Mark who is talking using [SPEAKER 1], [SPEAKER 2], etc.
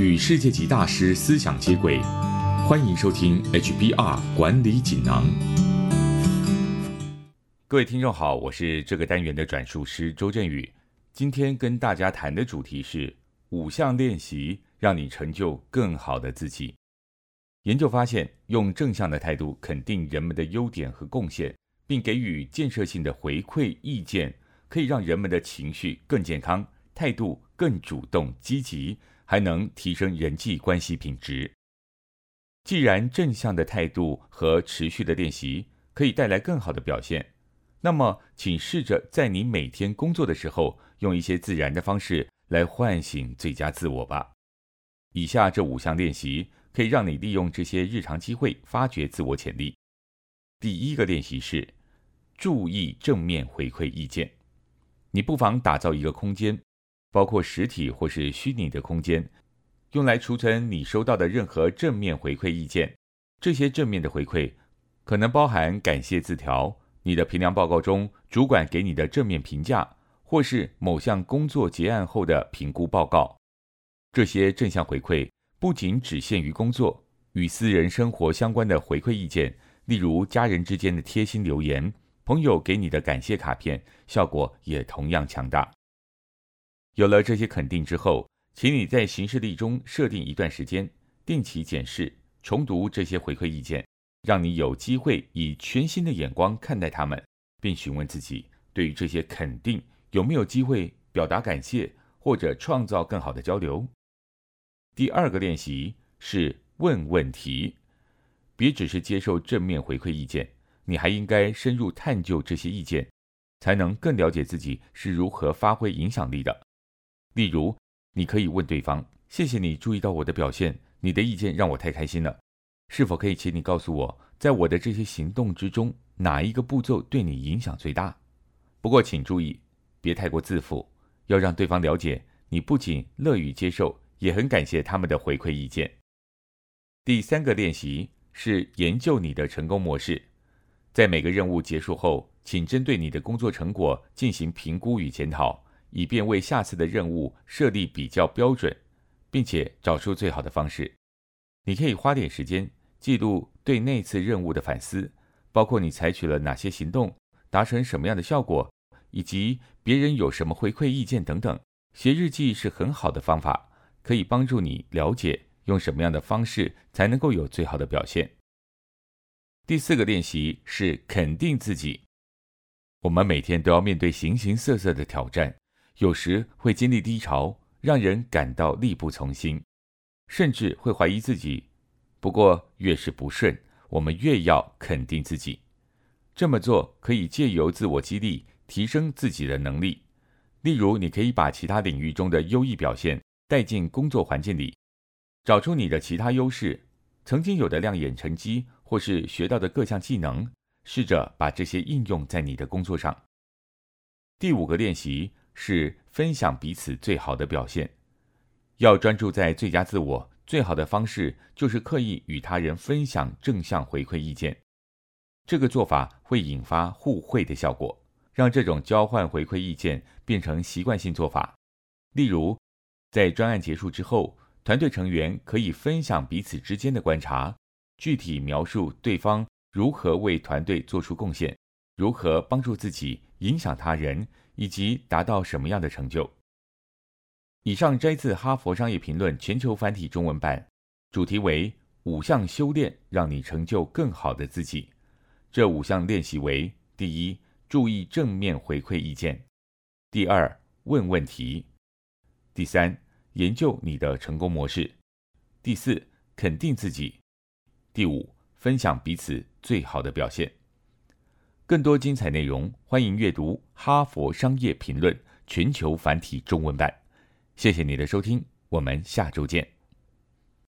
[SPEAKER 1] 与世界级大师思想接轨，欢迎收听 HBR 管理锦囊。
[SPEAKER 2] 各位听众好，我是这个单元的转述师周振宇。今天跟大家谈的主题是五项练习，让你成就更好的自己。研究发现，用正向的态度肯定人们的优点和贡献，并给予建设性的回馈意见，可以让人们的情绪更健康，态度更主动积极。还能提升人际关系品质。既然正向的态度和持续的练习可以带来更好的表现，那么请试着在你每天工作的时候，用一些自然的方式来唤醒最佳自我吧。以下这五项练习可以让你利用这些日常机会发掘自我潜力。第一个练习是注意正面回馈意见。你不妨打造一个空间。包括实体或是虚拟的空间，用来储存你收到的任何正面回馈意见。这些正面的回馈可能包含感谢字条、你的评量报告中主管给你的正面评价，或是某项工作结案后的评估报告。这些正向回馈不仅只限于工作，与私人生活相关的回馈意见，例如家人之间的贴心留言、朋友给你的感谢卡片，效果也同样强大。有了这些肯定之后，请你在行事历中设定一段时间，定期检视、重读这些回馈意见，让你有机会以全新的眼光看待他们，并询问自己对于这些肯定有没有机会表达感谢或者创造更好的交流。第二个练习是问问题，别只是接受正面回馈意见，你还应该深入探究这些意见，才能更了解自己是如何发挥影响力的。例如，你可以问对方：“谢谢你注意到我的表现，你的意见让我太开心了。是否可以请你告诉我，在我的这些行动之中，哪一个步骤对你影响最大？”不过，请注意，别太过自负，要让对方了解你不仅乐于接受，也很感谢他们的回馈意见。第三个练习是研究你的成功模式，在每个任务结束后，请针对你的工作成果进行评估与检讨。以便为下次的任务设立比较标准，并且找出最好的方式。你可以花点时间记录对那次任务的反思，包括你采取了哪些行动，达成什么样的效果，以及别人有什么回馈意见等等。写日记是很好的方法，可以帮助你了解用什么样的方式才能够有最好的表现。第四个练习是肯定自己。我们每天都要面对形形色色的挑战。有时会经历低潮，让人感到力不从心，甚至会怀疑自己。不过，越是不顺，我们越要肯定自己。这么做可以借由自我激励，提升自己的能力。例如，你可以把其他领域中的优异表现带进工作环境里，找出你的其他优势，曾经有的亮眼成绩，或是学到的各项技能，试着把这些应用在你的工作上。第五个练习。是分享彼此最好的表现，要专注在最佳自我。最好的方式就是刻意与他人分享正向回馈意见。这个做法会引发互惠的效果，让这种交换回馈意见变成习惯性做法。例如，在专案结束之后，团队成员可以分享彼此之间的观察，具体描述对方如何为团队做出贡献，如何帮助自己，影响他人。以及达到什么样的成就？以上摘自《哈佛商业评论》全球繁体中文版，主题为五项修炼，让你成就更好的自己。这五项练习为：第一，注意正面回馈意见；第二，问问题；第三，研究你的成功模式；第四，肯定自己；第五，分享彼此最好的表现。更多精彩内容，欢迎阅读《哈佛商业评论》全球繁体中文版。谢谢你的收听，我们下周见。